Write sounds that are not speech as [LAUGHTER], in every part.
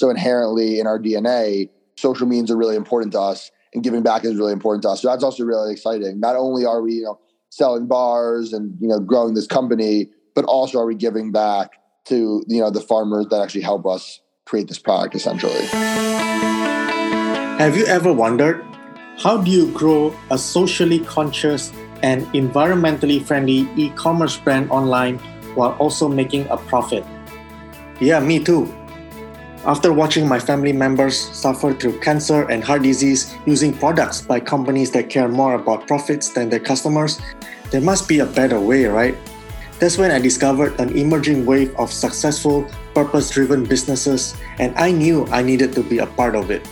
So inherently in our DNA, social means are really important to us and giving back is really important to us. So that's also really exciting. Not only are we, you know, selling bars and, you know, growing this company, but also are we giving back to, you know, the farmers that actually help us create this product essentially. Have you ever wondered how do you grow a socially conscious and environmentally friendly e-commerce brand online while also making a profit? Yeah, me too. After watching my family members suffer through cancer and heart disease using products by companies that care more about profits than their customers, there must be a better way, right? That's when I discovered an emerging wave of successful, purpose driven businesses, and I knew I needed to be a part of it.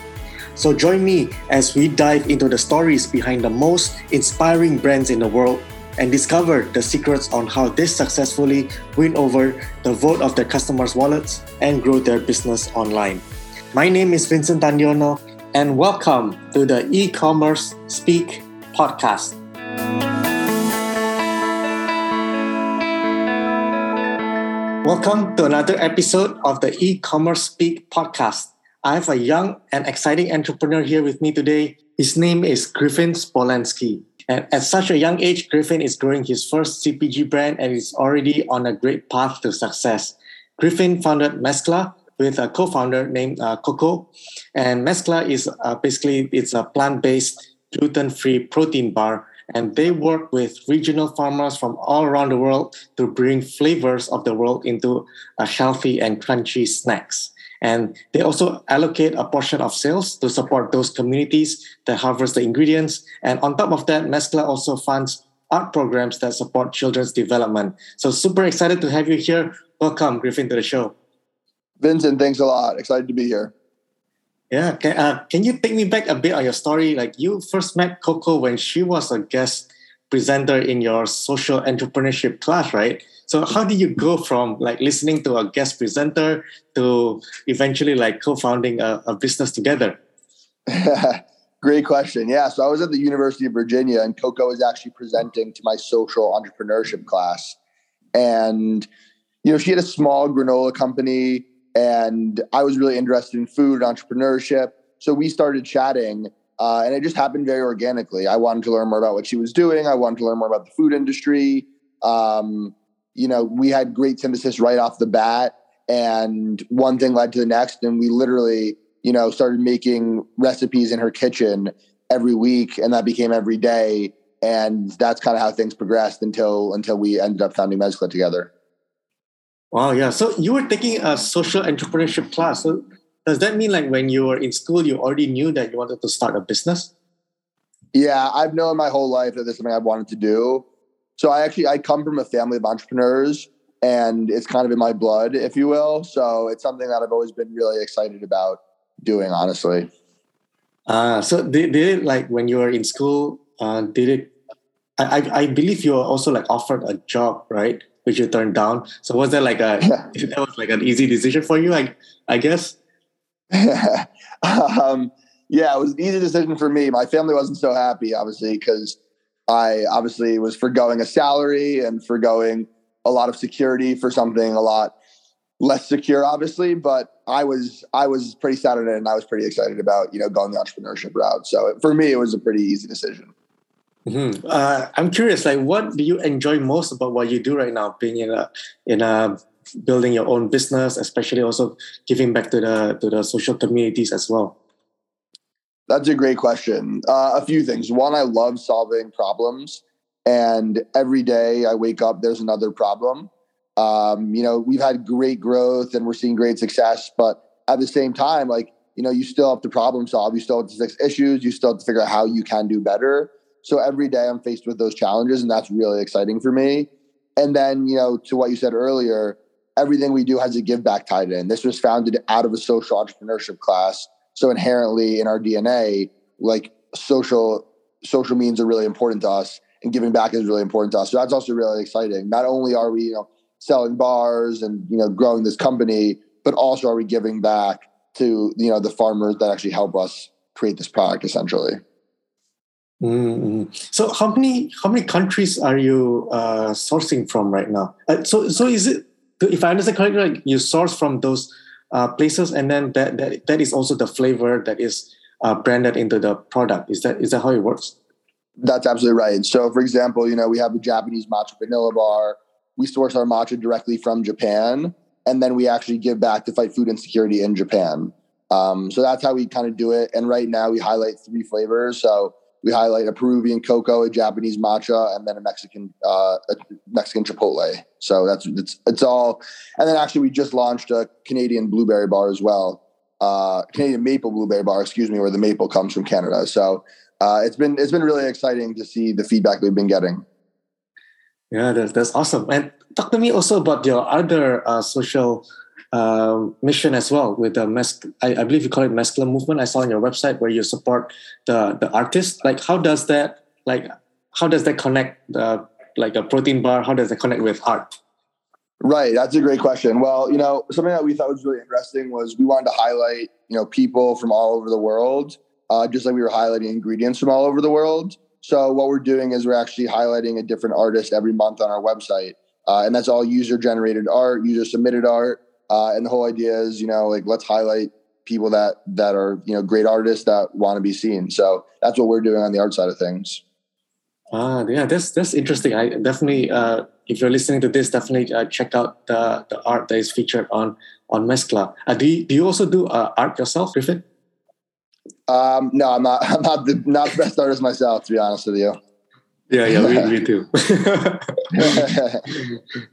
So join me as we dive into the stories behind the most inspiring brands in the world and discover the secrets on how they successfully win over the vote of their customers' wallets and grow their business online. My name is Vincent Tandiono, and welcome to the e commerce speak podcast. Welcome to another episode of the e commerce speak podcast. I have a young and exciting entrepreneur here with me today. His name is Griffin Spolansky. And at such a young age, Griffin is growing his first CPG brand and is already on a great path to success. Griffin founded Mezcla with a co-founder named uh, Coco, and Mezcla is uh, basically it's a plant-based, gluten-free protein bar, and they work with regional farmers from all around the world to bring flavors of the world into a healthy and crunchy snacks. And they also allocate a portion of sales to support those communities that harvest the ingredients. And on top of that, Mezcla also funds art programs that support children's development. So super excited to have you here. Welcome, Griffin, to the show. Vincent, thanks a lot. Excited to be here. Yeah, can, uh, can you take me back a bit on your story? Like you first met Coco when she was a guest presenter in your social entrepreneurship class, right? So how did you go from like listening to a guest presenter to eventually like co-founding a, a business together? [LAUGHS] Great question. Yeah. So I was at the University of Virginia and Coco was actually presenting to my social entrepreneurship class. And, you know, she had a small granola company and I was really interested in food and entrepreneurship. So we started chatting uh, and it just happened very organically. I wanted to learn more about what she was doing. I wanted to learn more about the food industry. Um, you know, we had great synthesis right off the bat, and one thing led to the next, and we literally, you know, started making recipes in her kitchen every week, and that became every day, and that's kind of how things progressed until until we ended up founding Mezcla together. Wow, yeah. So you were taking a social entrepreneurship class. So does that mean like when you were in school, you already knew that you wanted to start a business? Yeah, I've known my whole life that this is something I've wanted to do. So I actually I come from a family of entrepreneurs and it's kind of in my blood, if you will. So it's something that I've always been really excited about doing, honestly. Uh, so did, did it like when you were in school, uh, did it, I, I believe you were also like offered a job, right? Which you turned down. So was that like a, yeah. [LAUGHS] that was like an easy decision for you, I, I guess? [LAUGHS] um, yeah, it was an easy decision for me. My family wasn't so happy, obviously, because I obviously was forgoing a salary and forgoing a lot of security for something a lot less secure, obviously. But I was I was pretty sad on it, and I was pretty excited about you know going the entrepreneurship route. So for me, it was a pretty easy decision. Mm-hmm. Uh, I'm curious, like, what do you enjoy most about what you do right now, being in a in a building your own business, especially also giving back to the to the social communities as well. That's a great question. Uh, a few things. One, I love solving problems, and every day I wake up, there's another problem. Um, you know, we've had great growth and we're seeing great success, but at the same time, like you know, you still have to problem solve. You still have to fix issues. You still have to figure out how you can do better. So every day I'm faced with those challenges, and that's really exciting for me. And then, you know, to what you said earlier, everything we do has a give back tied in. This was founded out of a social entrepreneurship class so inherently in our DNA, like social social means are really important to us and giving back is really important to us. So that's also really exciting. Not only are we, you know, selling bars and you know growing this company, but also are we giving back to you know the farmers that actually help us create this product essentially. Mm-hmm. So how many how many countries are you uh, sourcing from right now? Uh, so so is it if I understand correctly, like you source from those uh, places, and then that, that that is also the flavor that is uh, branded into the product. Is that is that how it works? That's absolutely right. So, for example, you know we have a Japanese matcha vanilla bar. We source our matcha directly from Japan, and then we actually give back to fight food insecurity in Japan. Um, so that's how we kind of do it. And right now we highlight three flavors. So we highlight a Peruvian cocoa, a Japanese matcha, and then a Mexican uh, a Mexican chipotle. So that's it's it's all. And then actually we just launched a Canadian blueberry bar as well, uh, Canadian maple blueberry bar, excuse me, where the maple comes from Canada. So uh, it's been it's been really exciting to see the feedback we've been getting. Yeah, that's that's awesome. And talk to me also about your other uh, social um, mission as well with the mes- I, I, believe you call it masculine movement. I saw on your website where you support the the artists. Like, how does that like how does that connect the like a protein bar? How does that connect with art? Right, that's a great question. Well, you know, something that we thought was really interesting was we wanted to highlight you know people from all over the world, uh, just like we were highlighting ingredients from all over the world. So what we're doing is we're actually highlighting a different artist every month on our website, uh, and that's all user generated art, user submitted art. Uh, and the whole idea is, you know, like let's highlight people that that are you know great artists that want to be seen. So that's what we're doing on the art side of things. Ah, yeah, that's that's interesting. I definitely, uh, if you're listening to this, definitely uh, check out the the art that is featured on on Mezcla. Uh, do you, do you also do uh, art yourself, Griffin? Um, no, I'm not. [LAUGHS] I'm not the not the best artist myself, to be honest with you. Yeah, yeah, we, we do.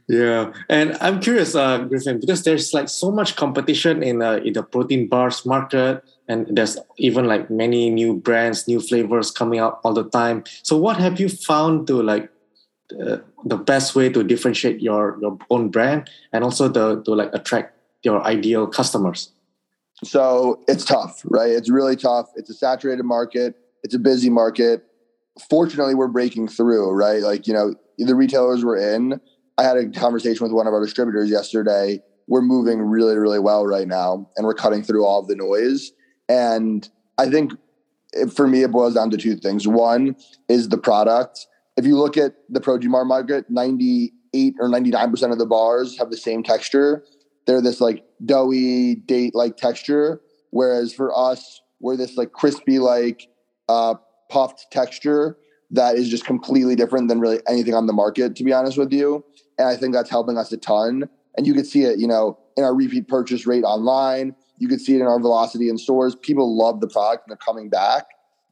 yeah, and I'm curious, uh, Griffin, because there's like so much competition in uh, in the protein bars market, and there's even like many new brands, new flavors coming out all the time. So, what have you found to like uh, the best way to differentiate your your own brand and also the to like attract your ideal customers? So it's tough, right? It's really tough. It's a saturated market. It's a busy market fortunately we're breaking through, right? Like, you know, the retailers we're in. I had a conversation with one of our distributors yesterday. We're moving really, really well right now, and we're cutting through all of the noise. And I think it, for me, it boils down to two things. One is the product. If you look at the protein bar market, 98 or 99% of the bars have the same texture. They're this like doughy, date like texture. Whereas for us, we're this like crispy, like uh, puffed texture that is just completely different than really anything on the market, to be honest with you. And I think that's helping us a ton. And you could see it, you know, in our repeat purchase rate online. You could see it in our velocity in stores. People love the product and they're coming back.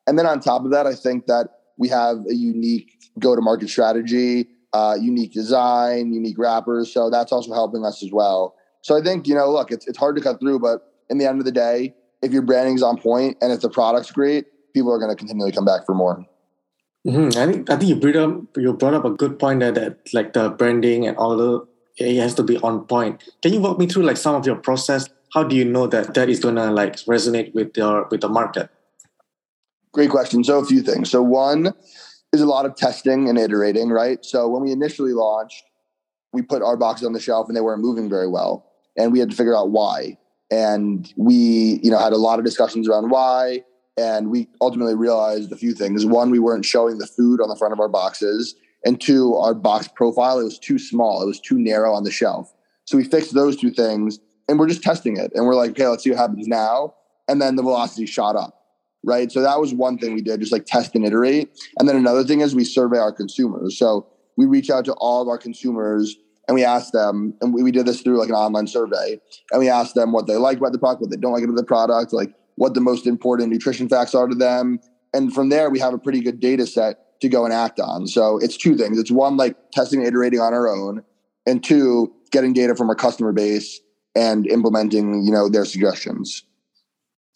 And then on top of that, I think that we have a unique go to market strategy, uh, unique design, unique wrappers. So that's also helping us as well. So I think, you know, look, it's, it's hard to cut through, but in the end of the day, if your branding's on point and if the product's great, people are going to continually come back for more. Mm-hmm. I think I think you brought up you brought up a good point there that like the branding and all the it has to be on point. Can you walk me through like some of your process? How do you know that that is gonna like resonate with your with the market? Great question. So a few things. So one is a lot of testing and iterating, right? So when we initially launched, we put our boxes on the shelf and they weren't moving very well, and we had to figure out why. And we, you know, had a lot of discussions around why and we ultimately realized a few things. One, we weren't showing the food on the front of our boxes. And two, our box profile, it was too small. It was too narrow on the shelf. So we fixed those two things and we're just testing it. And we're like, okay, let's see what happens now. And then the velocity shot up. Right. So that was one thing we did, just like test and iterate. And then another thing is we survey our consumers. So we reach out to all of our consumers and we ask them, and we, we did this through like an online survey, and we asked them what they like about the product, what they don't like about the product, like what the most important nutrition facts are to them. And from there, we have a pretty good data set to go and act on. So it's two things. It's one, like testing and iterating on our own, and two, getting data from our customer base and implementing, you know, their suggestions.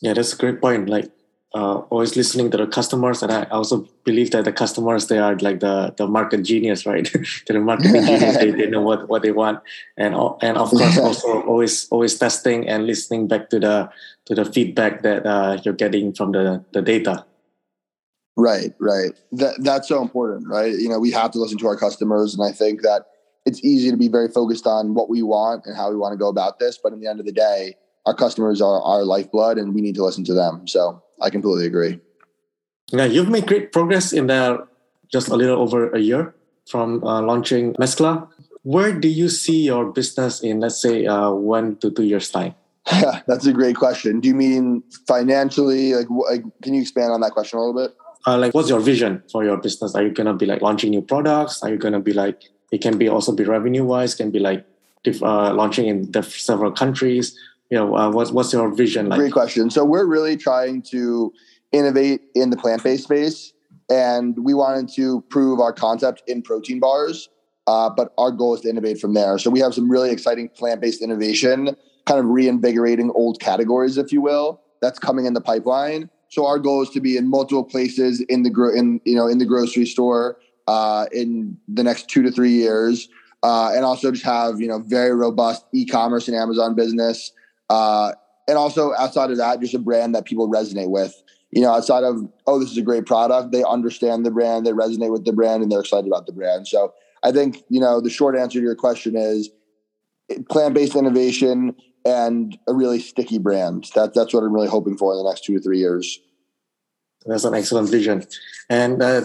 Yeah, that's a great point. Like uh, always listening to the customers, and I also believe that the customers they are like the the market genius, right? [LAUGHS] the marketing [LAUGHS] genius. They, they know what, what they want, and and of course [LAUGHS] also always always testing and listening back to the to the feedback that uh, you're getting from the the data. Right, right. That that's so important, right? You know, we have to listen to our customers, and I think that it's easy to be very focused on what we want and how we want to go about this, but in the end of the day, our customers are our lifeblood, and we need to listen to them. So I completely agree. Yeah, you've made great progress in there just a little over a year from uh, launching Mezcla. Where do you see your business in, let's say, uh, one to two years' time? Yeah, [LAUGHS] that's a great question. Do you mean financially? Like, like can you expand on that question a little bit? Uh, like, what's your vision for your business? Are you gonna be like launching new products? Are you gonna be like it can be also be revenue wise? Can be like uh, launching in several countries. You know, uh, what's what's your vision like? Great question. So we're really trying to innovate in the plant based space, and we wanted to prove our concept in protein bars. Uh, but our goal is to innovate from there. So we have some really exciting plant based innovation kind of reinvigorating old categories, if you will, that's coming in the pipeline. So our goal is to be in multiple places in the gro- in you know in the grocery store uh, in the next two to three years, uh, and also just have you know very robust e-commerce and Amazon business, uh, and also outside of that, just a brand that people resonate with. You know, outside of oh, this is a great product, they understand the brand, they resonate with the brand, and they're excited about the brand. So I think you know the short answer to your question is plant-based innovation and a really sticky brand. That, that's what I'm really hoping for in the next two to three years. That's an excellent vision. And uh,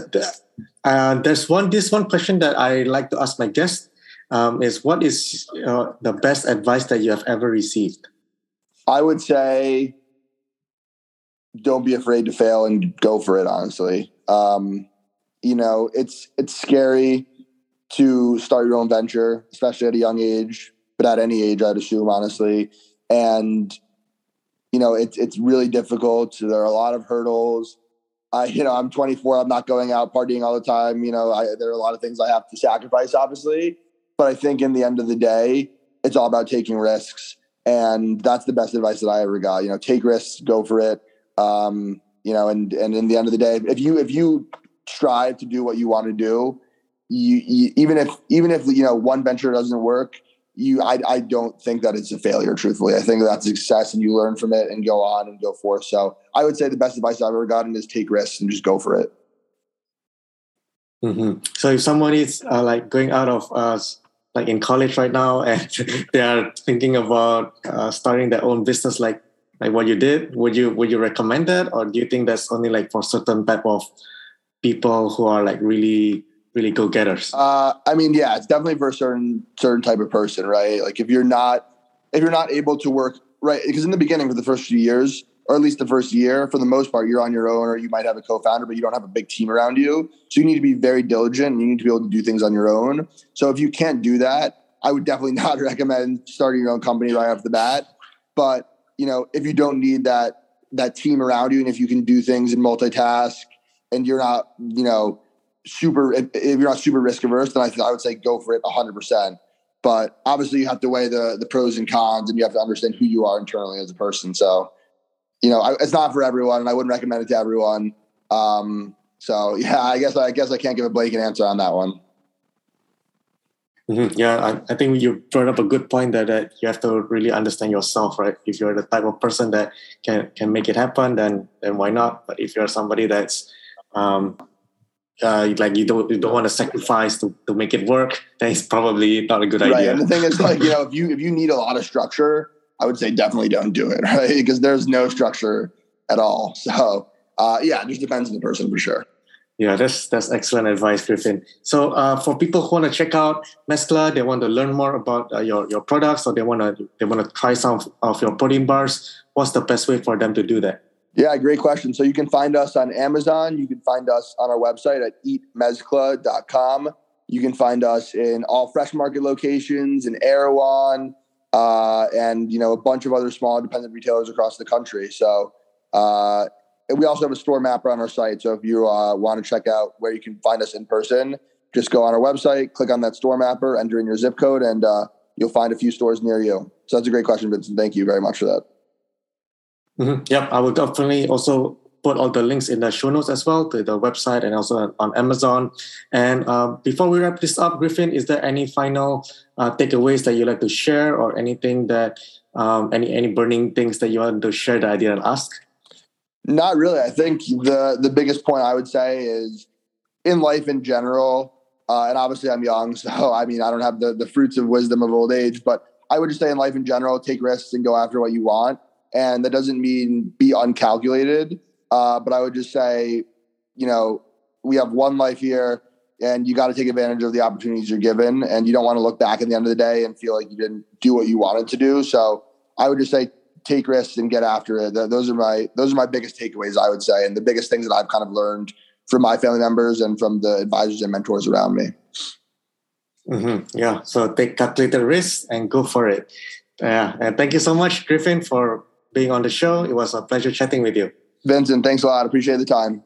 uh, there's one this one question that I like to ask my guests um, is what is uh, the best advice that you have ever received? I would say don't be afraid to fail and go for it. Honestly, um, you know it's it's scary to start your own venture, especially at a young age but at any age, I'd assume, honestly. And you know, it's it's really difficult. There are a lot of hurdles. I, you know, I'm 24. I'm not going out partying all the time. You know, I, there are a lot of things I have to sacrifice, obviously. But I think in the end of the day, it's all about taking risks, and that's the best advice that I ever got. You know, take risks, go for it. Um, you know, and and in the end of the day, if you if you strive to do what you want to do, you, you even if even if you know one venture doesn't work, you I, I don't think that it's a failure truthfully i think that's success and you learn from it and go on and go forth so i would say the best advice i've ever gotten is take risks and just go for it mm-hmm. so if someone is uh, like going out of uh, like in college right now [LAUGHS] and they are thinking about uh, starting their own business like like what you did would you would you recommend that or do you think that's only like for certain type of people who are like really really go getters? Uh, I mean, yeah, it's definitely for a certain certain type of person, right? Like if you're not if you're not able to work right, because in the beginning for the first few years, or at least the first year, for the most part, you're on your own, or you might have a co-founder, but you don't have a big team around you. So you need to be very diligent. And you need to be able to do things on your own. So if you can't do that, I would definitely [LAUGHS] not recommend starting your own company right off the bat. But you know, if you don't need that that team around you, and if you can do things and multitask, and you're not, you know, super if, you're not super risk averse, then I, I would say go for it 100. percent But obviously, you have to weigh the the pros and cons, and you have to understand who you are internally as a person. So, you know, I, it's not for everyone, and I wouldn't recommend it to everyone. Um, so, [LAUGHS] yeah, I guess I guess I can't give a blanket answer on that one. Mm-hmm. Yeah, I, I, think you brought up a good point that, that you have to really understand yourself, right? If you're the type of person that can can make it happen, then then why not? But if you're somebody that's um, uh, like you don't you don't want to sacrifice to, to make it work, then it's probably not a good right. idea. And the thing is, [LAUGHS] like you know, if you if you need a lot of structure, I would say definitely don't do it, [LAUGHS] right? Because there's no structure at all. So uh, yeah, it just depends on the person for sure. Yeah, that's that's excellent advice, Griffin. So uh, for people who want to check out Mezcla, they want to learn more about uh, your your products, or they want to they want to try some of your protein bars. What's the best way for them to do that? Yeah, great question. So you can find us on Amazon. You can find us on our website at eatmezcla.com. You can find us in all fresh market locations in Erewhon uh, and you know a bunch of other small independent retailers across the country. So uh, we also have a store mapper on our site. So if you uh, want to check out where you can find us in person, just go on our website, click on that store mapper, enter in your zip code, and uh, you'll find a few stores near you. So that's a great question, Vincent. Thank you very much for that. Mm-hmm. Yep, I will definitely also put all the links in the show notes as well to the website and also on Amazon. And uh, before we wrap this up, Griffin, is there any final uh, takeaways that you like to share, or anything that um, any any burning things that you want to share that I didn't ask? Not really. I think the the biggest point I would say is in life in general, uh, and obviously I'm young, [LAUGHS] so I mean I don't have the the fruits of wisdom of old age, but I would just say in life in general, take risks and go after what you want and that doesn't mean be uncalculated. Uh, but I would just say, you know, we have one life here, and you got to take advantage of the opportunities you're given, and you don't want to look back at the end of the day and feel like you didn't do what you wanted to do. So I would just say, take risks and get after it. Those are my those are my biggest takeaways, I would say, and the biggest things that I've kind of learned from my family members and from the advisors and mentors around me. Mm-hmm. Yeah. So take calculated risks and go for it. Yeah. And thank you so much, Griffin, for being on the show. It was a pleasure chatting with you. Vincent, thanks a lot. Appreciate the time.